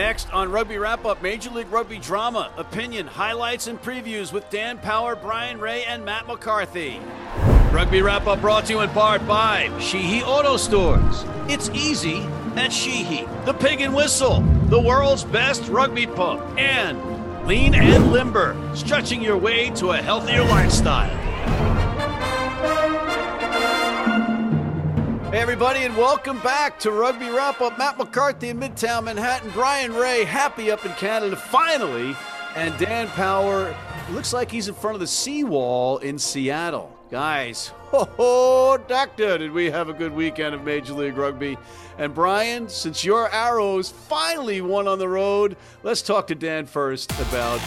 Next on Rugby Wrap Up, Major League Rugby drama, opinion, highlights, and previews with Dan Power, Brian Ray, and Matt McCarthy. Rugby Wrap Up brought to you in part by Sheehy Auto Stores. It's easy at Sheehy. The Pig and Whistle, the world's best rugby pub. And Lean and Limber, stretching your way to a healthier lifestyle. Hey, everybody, and welcome back to Rugby Wrap Up. Matt McCarthy in Midtown Manhattan, Brian Ray, happy up in Canada finally, and Dan Power looks like he's in front of the seawall in Seattle. Guys, oh, doctor, did we have a good weekend of Major League Rugby? And Brian, since your Arrows finally won on the road, let's talk to Dan first about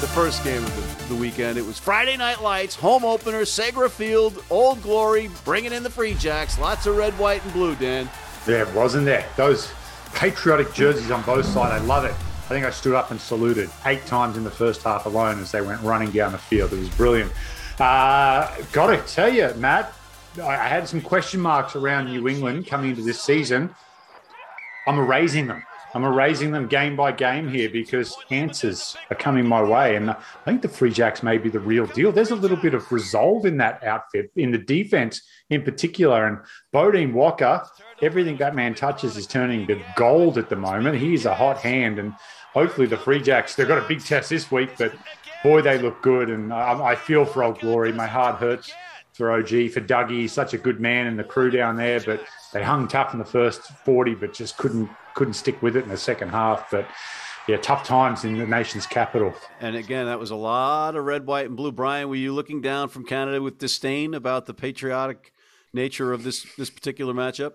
the first game of the, the weekend. It was Friday Night Lights, home opener, Segra Field, Old Glory, bringing in the Free Jacks. Lots of red, white, and blue, Dan. Yeah, wasn't there? Those patriotic jerseys on both sides. I love it. I think I stood up and saluted eight times in the first half alone as they went running down the field. It was brilliant. Uh, Got to tell you, Matt, I had some question marks around New England coming into this season. I'm erasing them. I'm erasing them game by game here because answers are coming my way. And I think the Free Jacks may be the real deal. There's a little bit of resolve in that outfit, in the defense in particular. And Beaudein Waaka, everything that man touches is turning to gold at the moment. He's a hot hand. And hopefully the Free Jacks, they've got a big test this week, but boy, they look good. And I, I feel for Old Glory. My heart hurts for OG, for Dougie. Such a good man and the crew down there. But they hung tough in the first 40, but just couldn't couldn't stick with it in the second half. But yeah, tough times in the nation's capital. And again, that was a lot of red, white, and blue. Brian, were you looking down from Canada with disdain about the patriotic nature of this this particular matchup?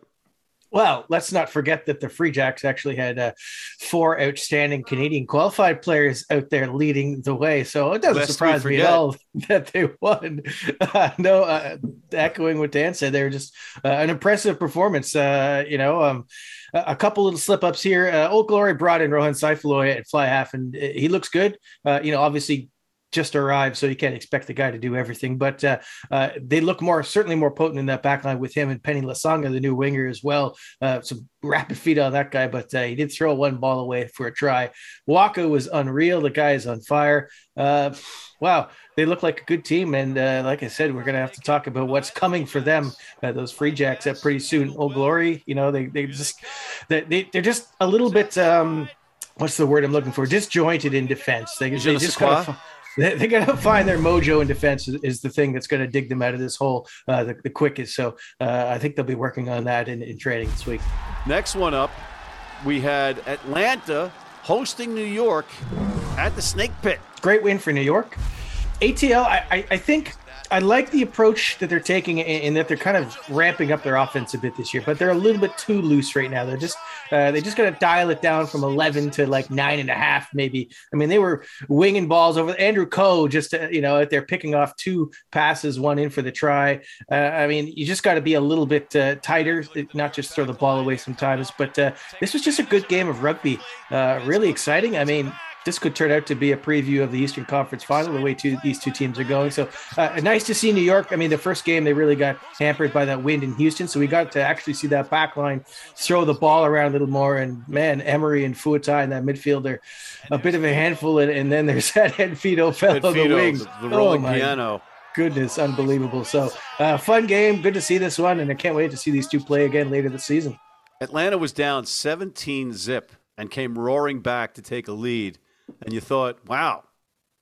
Well, let's not forget that the Free Jacks actually had uh, four outstanding Canadian qualified players out there leading the way. So it doesn't Lest surprise me at all that they won. Uh, no, uh, echoing what Dan said, they were just uh, an impressive performance. Uh, you know, um, a couple little slip ups here. Uh, Old Glory brought in Rohan Saifoloi at fly half, and he looks good. you know, obviously just arrived, so you can't expect the guy to do everything. But uh, uh, they look more certainly more potent in that backline with him and Penny Lasanga, the new winger as well. Uh, some rapid feet on that guy, but uh, he did throw one ball away for a try. Waaka was unreal. The guy is on fire. Uh, wow, they look like a good team, and uh, like I said, we're gonna have to talk about what's coming for them. those free jacks up pretty soon. Old Glory, you know, they they just they, they they're just a little bit. Um, what's the word I'm looking for? Disjointed in defense. They, they just kind of they, are going to find their mojo in defense is, is the thing that's going to dig them out of this hole uh, the, the, quickest. So uh, I think they'll be working on that in, in training this week. Next one up, we had Atlanta hosting New York at the Snake Pit. Great win for New York. ATL, I, I, I think I like the approach that they're taking in that they're kind of ramping up their offense a bit this year, but they're a little bit too loose right now. They're just uh, they just got to dial it down from eleven to like nine and a half, maybe. I mean, they were winging balls over Andrew Coe, just to, you know, they're picking off two passes, one in for the try. Uh, I mean, you just got to be a little bit uh, tighter, not just throw the ball away sometimes. But uh, this was just a good game of rugby, uh, really exciting. I mean, this could turn out to be a preview of the Eastern Conference Final, the way two, these two teams are going. So uh, nice to see New York. I mean, the first game they really got hampered by that wind in Houston, so we got to actually see that back line throw the ball around a little more. And man, Emery and Fuatai in that midfield are a bit of a handful. And, and then there's that Fido fellow on the wings, the, the rolling oh, piano. Goodness, unbelievable. So, uh, fun game. Good to see this one, and I can't wait to see these two play again later this season. Atlanta was down 17 zip and came roaring back to take a lead and you thought, wow,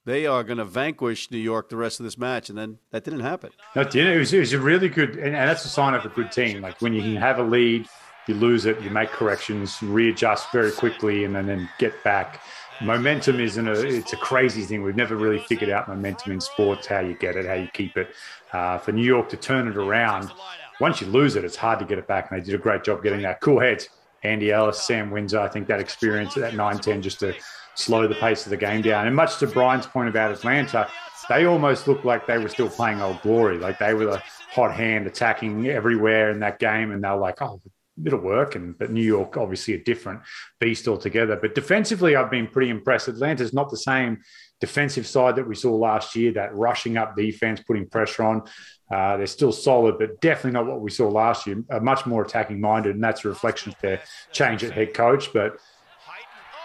they are going to vanquish New York the rest of this match, and then that didn't happen. No, it It was, it was a really good, and that's a sign of a good team. Like when you can have a lead, you lose it, you make corrections, you readjust very quickly, and then, then get back. Momentum isn't a, it's a crazy thing. We've never really figured out momentum in sports, how you get it, how you keep it. Uh, for New York to turn it around, once you lose it, it's hard to get it back. And they did a great job getting that. Cool heads. Andy Ellis, Sam Windsor, I think that experience at that 9 10 just to slow the pace of the game down. And much to Brian's point about Atlanta, they almost looked like they were still playing old glory. Like they were the hot hand attacking everywhere in that game. And they're like, oh, it'll work. And but New York, obviously a different beast altogether. But defensively, I've been pretty impressed. Atlanta's not the same defensive side that we saw last year, that rushing up defense, putting pressure on. Uh, they're still solid, but definitely not what we saw last year. A much more attacking minded, and that's a reflection of their change at head coach. But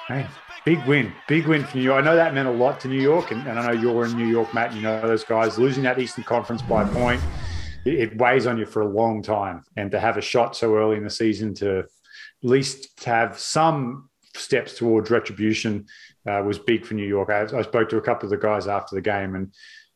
Hey, big win, big win for New York. I know that meant a lot to New York, and, and I know you're in New York, Matt. You know those guys losing that Eastern Conference by a point. It, it weighs on you for a long time, and to have a shot so early in the season to at least have some steps towards retribution uh, was big for New York. I, I spoke to a couple of the guys after the game, and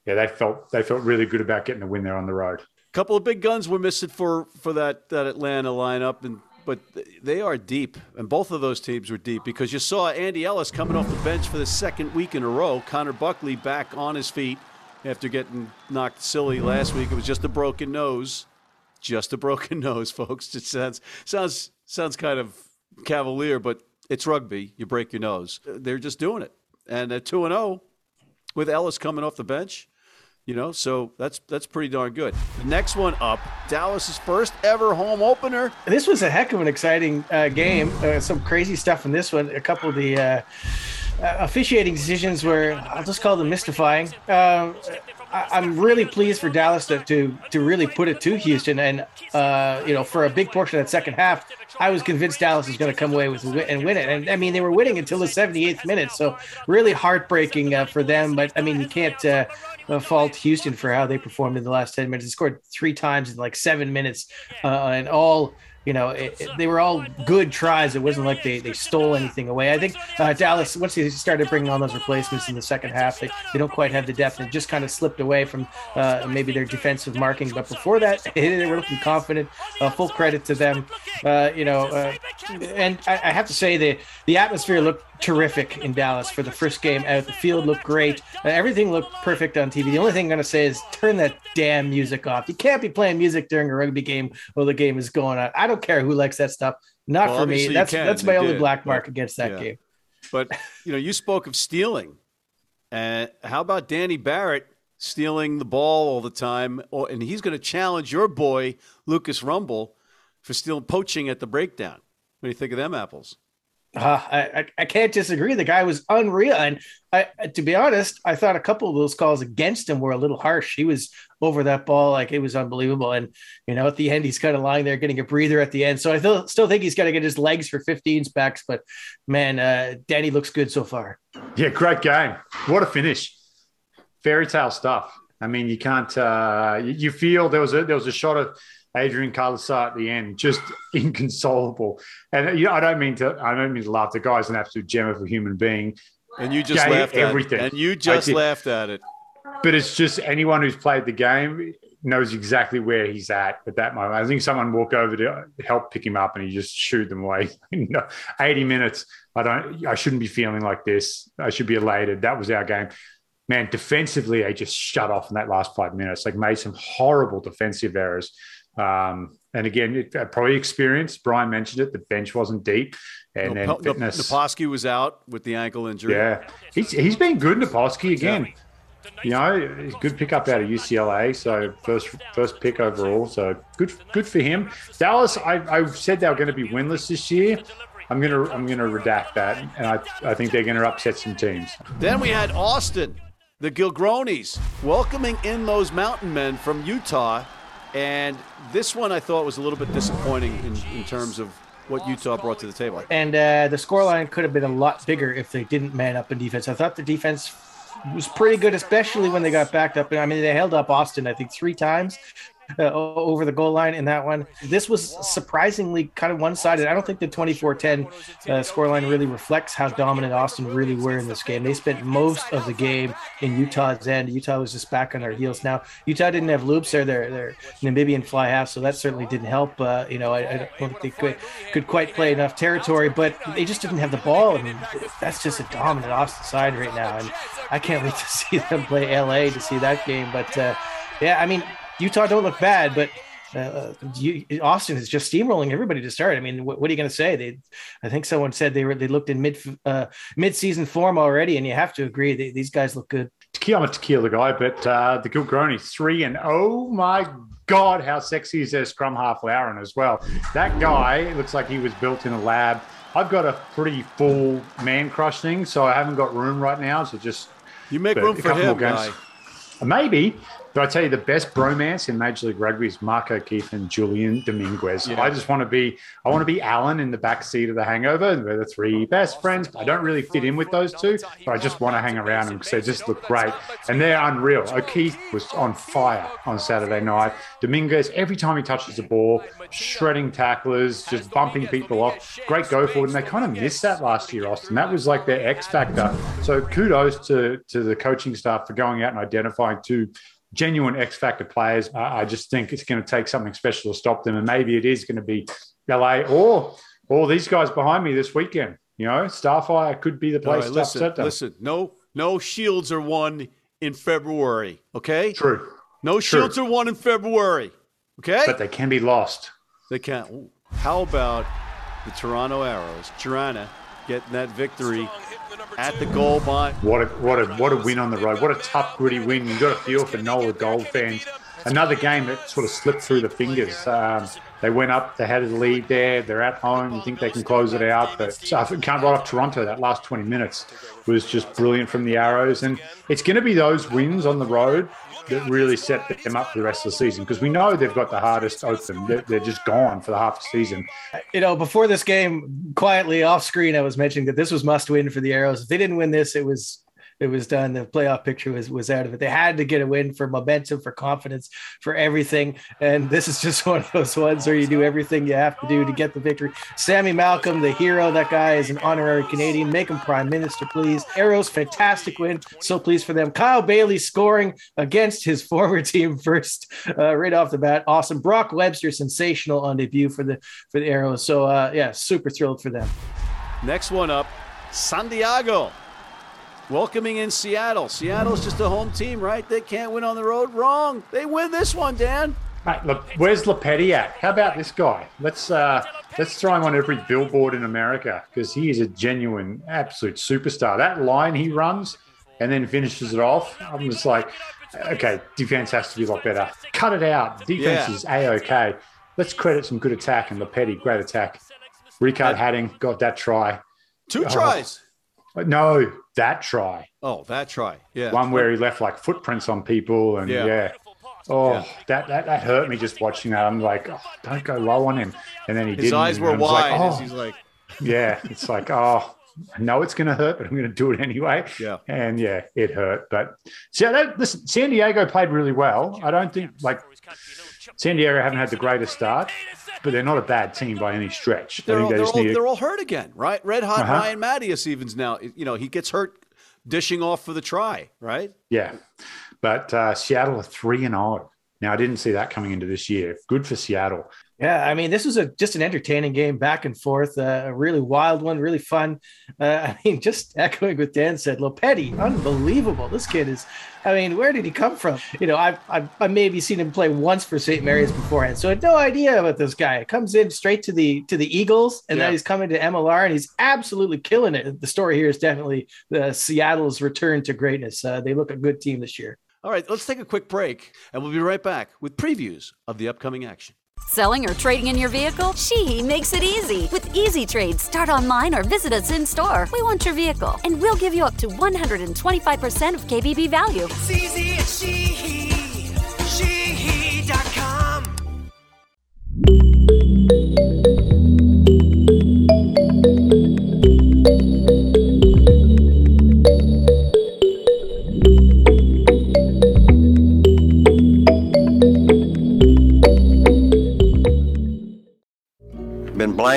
yeah, they felt they felt really good about getting a win there on the road. A couple of big guns were missing for for that that Atlanta lineup, and but they are deep, and both of those teams were deep because you saw Andy Ellis coming off the bench for the second week in a row. Connor Buckley back on his feet after getting knocked silly last week. It was just a broken nose, just a broken nose, folks. It sounds sounds sounds kind of cavalier, but it's rugby. You break your nose. They're just doing it, and at two and zero oh, with Ellis coming off the bench you know, so that's that's pretty darn good. The next one up, Dallas's first ever home opener. This was a heck of an exciting uh, game. Uh, some crazy stuff in this one. A couple of the uh, uh officiating decisions were, I'll just call them mystifying. I, am really pleased for Dallas to, to to really put it to Houston, and uh, you know, for a big portion of that second half, I was convinced Dallas was going to come away with and win it. And I mean, they were winning until the 78th minute, so really heartbreaking uh, for them. But I mean, you can't uh, uh, fault Houston for how they performed in the last 10 minutes. They scored three times in like seven minutes, uh, and all you know, it, it, they were all good tries. It wasn't like they, they stole anything away. I think uh, Dallas, once they started bringing on those replacements in the second half, they, they don't quite have the depth and just kind of slipped away from uh, maybe their defensive marking. But before that, they were looking confident. Uh, full credit to them. Uh, you know, uh, and I, I, have to say the the atmosphere looked terrific in Dallas for the first game out. The field looked great. Uh, everything looked perfect on TV. The only thing I'm going to say is turn that damn music off. You can't be playing music during a rugby game while the game is going on. I don't care who likes that stuff. Not well, for me. That's that's my only black mark but, against that yeah. game. But you know, you spoke of stealing. And uh, how about Danny Barrett stealing the ball all the time? and he's going to challenge your boy Lucas Rumble for stealing poaching at the breakdown. What do you think of them apples? Uh, I, I can't disagree. The guy was unreal, and I, to be honest, I thought a couple of those calls against him were a little harsh. He was over that ball like it was unbelievable, and you know at the end he's kind of lying there getting a breather at the end. So I th- still think he's got to get his legs for 15 specs. But man, uh, Danny looks good so far. Yeah, great game. What a finish! Fairy tale stuff. I mean, you can't. Uh, you feel there was a there was a shot of Adrian Carlasa at the end, just inconsolable. And you know, I don't mean to, I don't mean to laugh. The guy's an absolute gem of a human being. And you just laughed at everything. It. And you just laughed at it. But it's just anyone who's played the game knows exactly where he's at at that moment. I think someone walked over to help pick him up, and he just shooed them away. Eighty minutes. I don't. I shouldn't be feeling like this. I should be elated. That was our game man, defensively, they just shut off in that last five minutes. Like made some horrible defensive errors. Um, and again, it, uh, probably experience. Brian mentioned it. The bench wasn't deep, and no, then fitness. Naposki was out with the ankle injury. Yeah, he's he's been good. Naposki again. Yeah. You know, good pickup out of UCLA. So first first pick overall. So good good for him. Dallas, I, I said they were going to be winless this year. I'm gonna I'm gonna redact that, and I I think they're going to upset some teams. Then we had Austin, the Gilgronis, welcoming in those mountain men from Utah and this one I thought was a little bit disappointing in, in terms of what Utah brought to the table. And uh, the scoreline could have been a lot bigger if they didn't man up in defense. I thought the defense was pretty good, especially when they got backed up. I mean, they held up Austin, I think, three times uh, over the goal line in that one. This was surprisingly kind of one sided. I don't think the 24 10 uh, scoreline really reflects how dominant Austin really were in this game. They spent most of the game in Utah's end. Utah was just back on their heels. Now, Utah didn't have Loubser, their, their Namibian fly half, so that certainly didn't help. Uh, you know, I, I, don't think they could, could quite play enough territory, but they just didn't have the ball. I mean, that's just a dominant Austin side right now. And I can't wait to see them play LA to see that game. But uh, yeah, I mean, Utah don't look bad, but uh, you, Austin is just steamrolling everybody to start. I mean, what, what are you going to say? They, I think someone said they were they looked in mid uh, mid season form already, and you have to agree they, these guys look good. I'm a tequila guy, but uh, the Gilgroni three and oh my god, how sexy is their scrum half Lowren as well? That guy looks like he was built in a lab. I've got a pretty full man crush thing, so I haven't got room right now. So just you make room for him, guy. Maybe, But I tell you, the best bromance in Major League Rugby is Mark O'Keefe and Julian Dominguez. Yeah. I just want to be, I want to be Alan in the back seat of the Hangover. We're the three best friends. I don't really fit in with those two, but I just want to hang around them because they just look great and they're unreal. O'Keefe was on fire on Saturday night. Dominguez, every time he touches the ball, shredding tacklers, just bumping people off. Great go forward, and they kind of missed that last year, Austin. That was like their X factor. So kudos to to the coaching staff for going out and identifying two genuine X factor players. I, I just think it's going to take something special to stop them, and maybe it is going to be LA or all these guys behind me this weekend. You know, Starfire could be the place right, to listen, upset them. Listen, no, no shields are won in February. Okay, true. No true. shields are won in February. Okay, but they can be lost. They can't. How about the Toronto Arrows? Toronto getting that victory at the goal by. What a what a what a win on the road! What a tough, gritty win. You got a feel for Nola Gold fans. Another game that sort of slipped through the fingers. Um, they went up, they had a lead there. They're at home. You think they can close it out, but so can't write off Toronto. That last 20 minutes was just brilliant from the Arrows, and it's going to be those wins on the road that really set them up for the rest of the season because we know they've got the hardest open. They're, they're, just gone for the half the season. You know, before this game, quietly off screen, I was mentioning that this was must win for the Arrows. If they didn't win this, it was it was done. The playoff picture was was out of it. They had to get a win for momentum, for confidence, for everything. And this is just one of those ones where you do everything you have to do to get the victory. Sammy Malcolm, the hero, that guy is an honorary Canadian. Make him prime minister, please. Arrows, fantastic win. So pleased for them. Kyle Bailey scoring against his former team first, uh, right off the bat. Awesome. Brock Webster, sensational on debut for the for the Arrows. So uh, yeah, super thrilled for them. Next one up, San Diego welcoming in Seattle. Seattle's just a home team, right? They can't win on the road. Wrong. They win this one, Dan. Mate, look, where's Lepetti at? How about this guy? Let's uh, let's throw him on every billboard in America because he is a genuine, absolute superstar. That line he runs and then finishes it off. I'm just like, okay, defense has to be a lot better. Cut it out. Defense yeah. is a okay. Let's credit some good attack and Lepetti, great attack. Riekert Hattingh got that try. Two oh. tries. No, that try. Oh, that try. Yeah. One where he left like footprints on people and yeah. yeah. Oh, yeah. That, that that hurt me just watching that. I'm like, oh, don't go low on him. And then he His didn't. eyes were wide. Like, oh. He's like, yeah, it's like, oh, I know it's going to hurt, but I'm going to do it anyway. Yeah. And yeah, it hurt. But so that, listen, San Diego played really well. I don't think like San Diego haven't had the greatest start, but they're not a bad team by any stretch. They're, all, they are all, they're all hurt again, right? Red hot uh-huh. Ryan Matyas evens now. You know, he gets hurt dishing off for the try, right? Yeah. But uh, Seattle are 3 and 0. Now, I didn't see that coming into this year. Good for Seattle. Yeah, I mean, this was a just an entertaining game, back and forth, uh, a really wild one, really fun. Uh, I mean, just echoing what Dan said, Lopetti, unbelievable. This kid is, I mean, where did he come from? You know, I've, I've, I've maybe seen him play once for St. Mary's beforehand, so I had no idea about this guy. Comes in straight to the to the Eagles, and yeah. then he's coming to MLR, and he's absolutely killing it. The story here is definitely the Seattle's return to greatness. Uh, they look a good team this year. All right, let's take a quick break, and we'll be right back with previews of the upcoming action. Selling or trading in your vehicle? Sheehy makes it easy. With Easy Trade, start online or visit us in store. We want your vehicle, and we'll give you up to 125% of KBB value. It's easy at.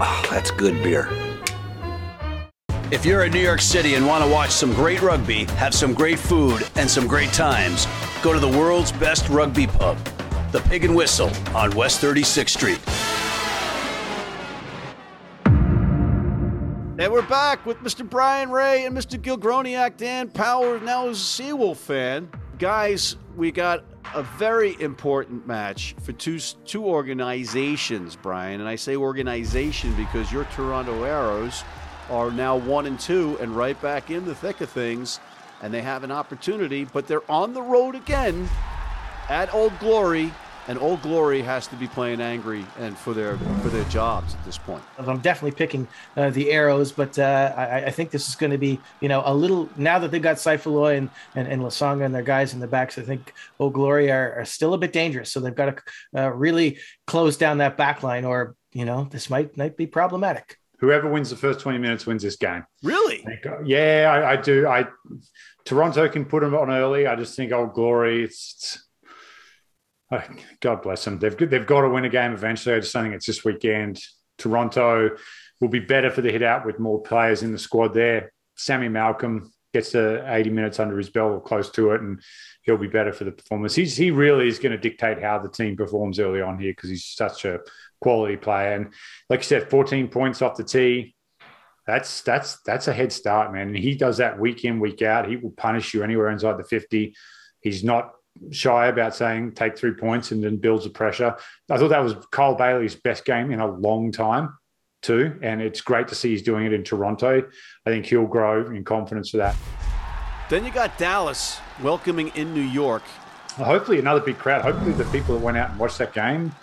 Oh, that's good beer. If you're in New York City and want to watch some great rugby, have some great food, and some great times, go to the world's best rugby pub, the Pig and Whistle on West 36th Street. And we're back with Mr. Brian Ray and Mr. Gil Gilgroniak. Dan Power now is a Seawolf fan. guys, we got a very important match for two two organizations, Brian. And I say organization because your Toronto Arrows are now one and two and right back in the thick of things, and they have an opportunity, but they're on the road again at Old Glory and Old Glory has to be playing angry and for their for their jobs at this point. I'm definitely picking uh, the arrows, but uh, I, I, think this is going to be you know a little now that they've got Saifoloi and, and and Lasanga and their guys in the backs. I think Old Glory are, are still a bit dangerous, so they've got to uh, really close down that back line, or you know this might might be problematic. Whoever wins the first 20 minutes wins this game. Really? Yeah, I, I do. I Toronto can put them on early. I just think Old Glory. It's, it's Oh, God bless them. They've they've got to win a game eventually. I just think it's this weekend. Toronto will be better for the hit out with more players in the squad there. Sammy Malcolm gets to 80 minutes under his belt or close to it, and he'll be better for the performance. He's, he really is going to dictate how the team performs early on here because he's such a quality player. And like you said, 14 points off the tee. That's that's that's a head start, man. And he does that week in, week out. He will punish you anywhere inside the 50. He's not shy about saying take three points and then builds the pressure. I thought that was Kyle Bailey's best game in a long time, too. And it's great to see he's doing it in Toronto. I think he'll grow in confidence for that. Then you got Dallas welcoming in New York. Hopefully, another big crowd. Hopefully, the people that went out and watched that game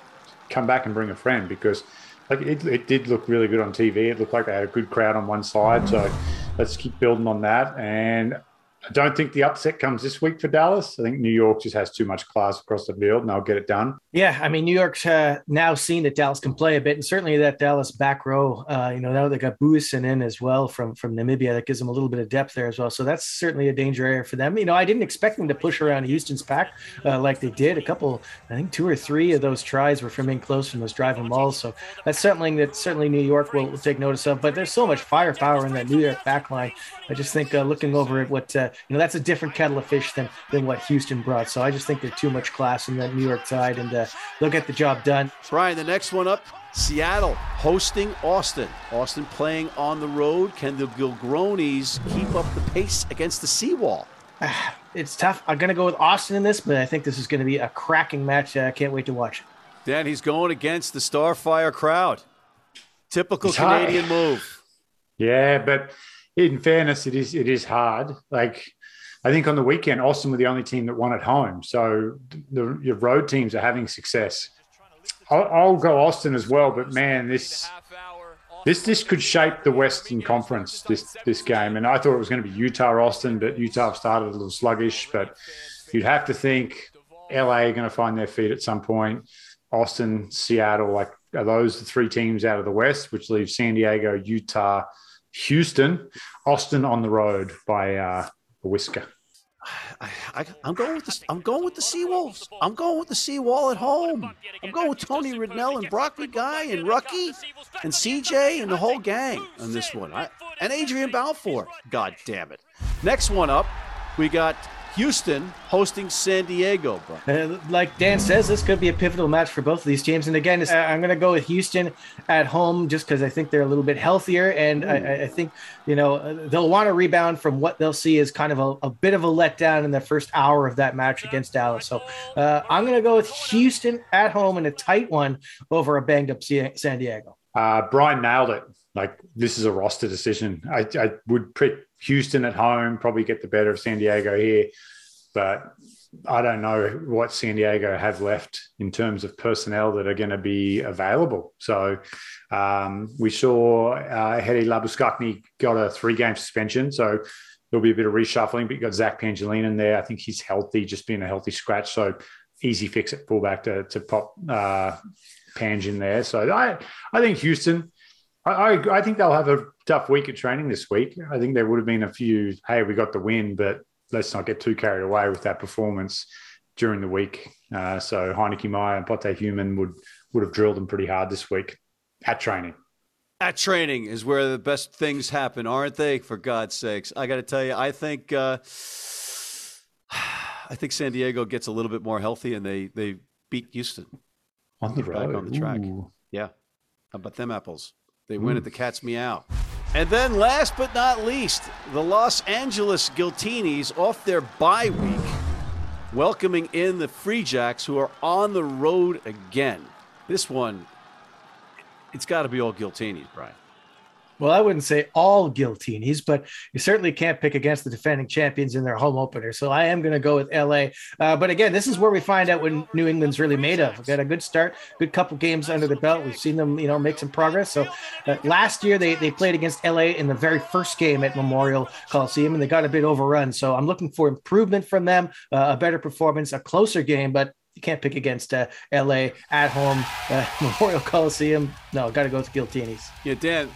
come back and bring a friend because like it, it did look really good on TV. It looked like they had a good crowd on one side. So let's keep building on that. And I don't think the upset comes this week for Dallas. I think New York just has too much class across the field, and they'll get it done. Yeah, I mean, New York's uh, now seen that Dallas can play a bit, and certainly that Dallas back row. Uh, you know, now they got Booysen in as well from from Namibia. That gives them a little bit of depth there as well. So that's certainly a danger area for them. You know, I didn't expect them to push around Houston's pack uh, like they did. A couple, I think, two or three of those tries were from in close from those driving balls. So that's something that certainly New York will, will take notice of. But there's so much firepower in that New York back line. I just think uh, looking over at what you know, that's a different kettle of fish than than what Houston brought. So I just think there's too much class in that New York side, and uh, they'll get the job done. Brian, the next one up. Seattle hosting Austin. Austin playing on the road. Can the Gilgronis keep up the pace against the seawall? It's tough. I'm going to go with Austin in this, but I think this is going to be a cracking match. I can't wait to watch Dan, he's going against the Starfire crowd. Typical Canadian move. Yeah, but in fairness, it is it is hard. Like I think on the weekend, Austin were the only team that won at home. So the your road teams are having success. I'll, I'll, go Austin as well, but man, this this this could shape the Western Conference this this game. And I thought it was going to be Utah Austin, but Utah started a little sluggish. But you'd have to think LA are going to find their feet at some point. Austin, Seattle, like are those the three teams out of the West, which leaves San Diego, Utah, Houston, Austin on the road by uh, a whisker. I, I, am going with the I'm going with the Seawolves. I'm going with the Seawall at home. I'm going with Tony Ridnell and Broccoli Guy and Rucky and CJ and the whole gang on this one. I, and Adrian Balfour. God damn it. Next one up, we got Houston hosting San Diego, bro. Uh, like Dan says, this could be a pivotal match for both of these teams. And again, uh, I'm going to go with Houston at home just because I think they're a little bit healthier. And I, I, think, you know, uh, they'll want to rebound from what they'll see as kind of a, a, bit of a letdown in the first hour of that match against Dallas. So uh, I'm going to go with Houston at home in a tight one over a banged up San Diego. Uh, Brian nailed it. Like, this is a roster decision. I, I would put Houston at home, probably get the better of San Diego here. But I don't know what San Diego have left in terms of personnel that are going to be available. So um, we saw uh, Hedy Labuskakny got a three game suspension. So there'll be a bit of reshuffling, but you got Zach Pangilinan in there. I think he's healthy, just being a healthy scratch. So easy fix at fullback to, to pop uh, Pange in there. So I, I think Houston, I, I, I think they'll have a tough week at training this week. I think there would have been a few, hey, we got the win, but let's not get too carried away with that performance during the week. Uh, so Heyneke Meyer and Pote Human would would have drilled them pretty hard this week at training. At training is where the best things happen, aren't they? For God's sakes, I got to tell you, I think uh, I think San Diego gets a little bit more healthy, and they they beat Houston on the road on the track. Ooh. Yeah, how about them apples? They win at the hmm. Cat's Meow. And then, last but not least, the Los Angeles Giltinis off their bye week welcoming in the Free Jacks, who are on the road again. This one, it's got to be all Giltinis, Brian. Well, I wouldn't say all Giltinis, but you certainly can't pick against the defending champions in their home opener. So I am going to go with LA. Uh, but again, this is where we find out what New England's really made of. We've got a good start, good couple games under the belt. We've seen them, you know, make some progress. So uh, last year they, they played against LA in the very first game at Memorial Coliseum and they got a bit overrun. So I'm looking for improvement from them, uh, a better performance, a closer game. But you can't pick against uh, LA at home, uh, Memorial Coliseum. No, got to go with Giltinis. Yeah, Dan,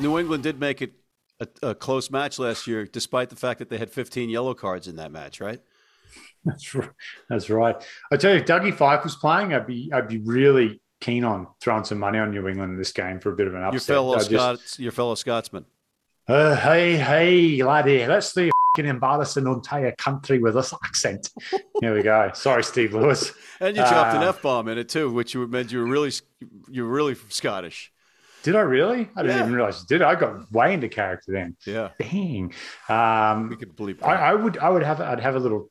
New England did make it a, a, close match last year, despite the fact that they had 15 yellow cards in that match, right? That's right. That's right. I tell you, if Dougie Fife was playing, I'd be I'd be really keen on throwing some money on New England in this game for a bit of an upset. Your fellow Scots, your fellow Scotsman. Uh, hey, hey, laddie, let's the embarrass an entire country with this accent. Here we go. Sorry, Steve Lewis. and you dropped uh, an f bomb in it too, which meant you were really you were really Scottish. Did I really? I didn't even realize you did. I got way into character then. Yeah. Dang. Um, we could believe. I, I, would. I would have. I'd have a little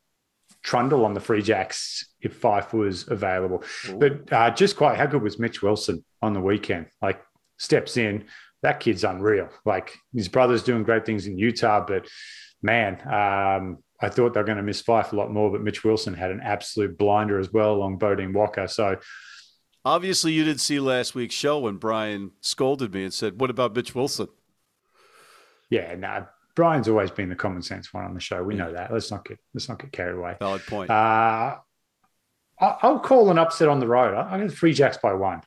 trundle on the free jacks if Fife was available. Ooh. But uh, just quite how good was Mitch Wilson on the weekend? Like steps in. That kid's unreal. Like his brother's doing great things in Utah, but man, um, I thought they were going to miss Fife a lot more, but Mitch Wilson had an absolute blinder as well along Beaudein Waaka. So obviously, you didn't see last week's show when Brian scolded me and said, "What about Mitch Wilson?" Yeah, no, nah, Brian's always been the common sense one on the show. We know that. Let's not get let's not get carried away. Valid point. Uh, I'll call an upset on the road. I'm going to Free Jacks by one.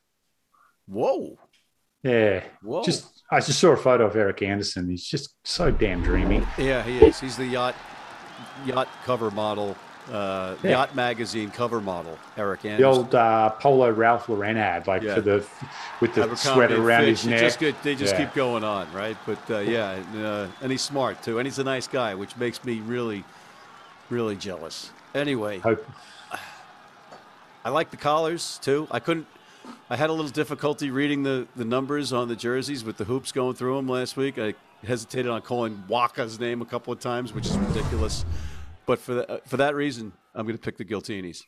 Whoa. Yeah. Whoa. Just I just saw a photo of Eric Anderson. He's just so damn dreamy. Yeah, he is. He's the yacht yacht cover model, uh, yeah. yacht magazine cover model. Eric Anderson. The old uh, Polo Ralph Lauren ad, like yeah. for the with the sweater around his neck. Just good, they just yeah. keep going on, right? But uh, yeah, and, uh, and he's smart too, and he's a nice guy, which makes me really, really jealous. Anyway, Hope. I like the collars too. I couldn't I had a little difficulty reading the, the numbers on the jerseys with the hoops going through them last week. I hesitated on calling Waaka's name a couple of times, which is ridiculous. But for, the, for that reason, I'm going to pick the Giltinis.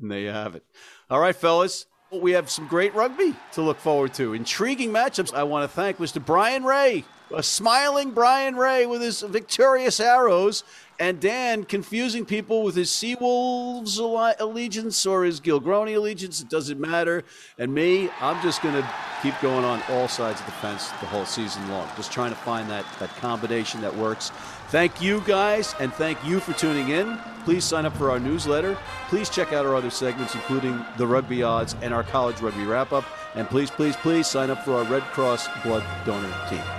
And there you have it. All right, fellas. We have some great rugby to look forward to. Intriguing matchups. I want to thank Mr. Brian Ray, a smiling Brian Ray with his victorious arrows and Dan confusing people with his Seawolves allegiance or his Gilgroni allegiance. It doesn't matter. And me, I'm just going to keep going on all sides of the fence the whole season long, just trying to find that, that combination that works. Thank you guys, and thank you for tuning in. Please sign up for our newsletter. Please check out our other segments, including the rugby odds and our college rugby wrap up. And please, please, please sign up for our Red Cross blood donor team.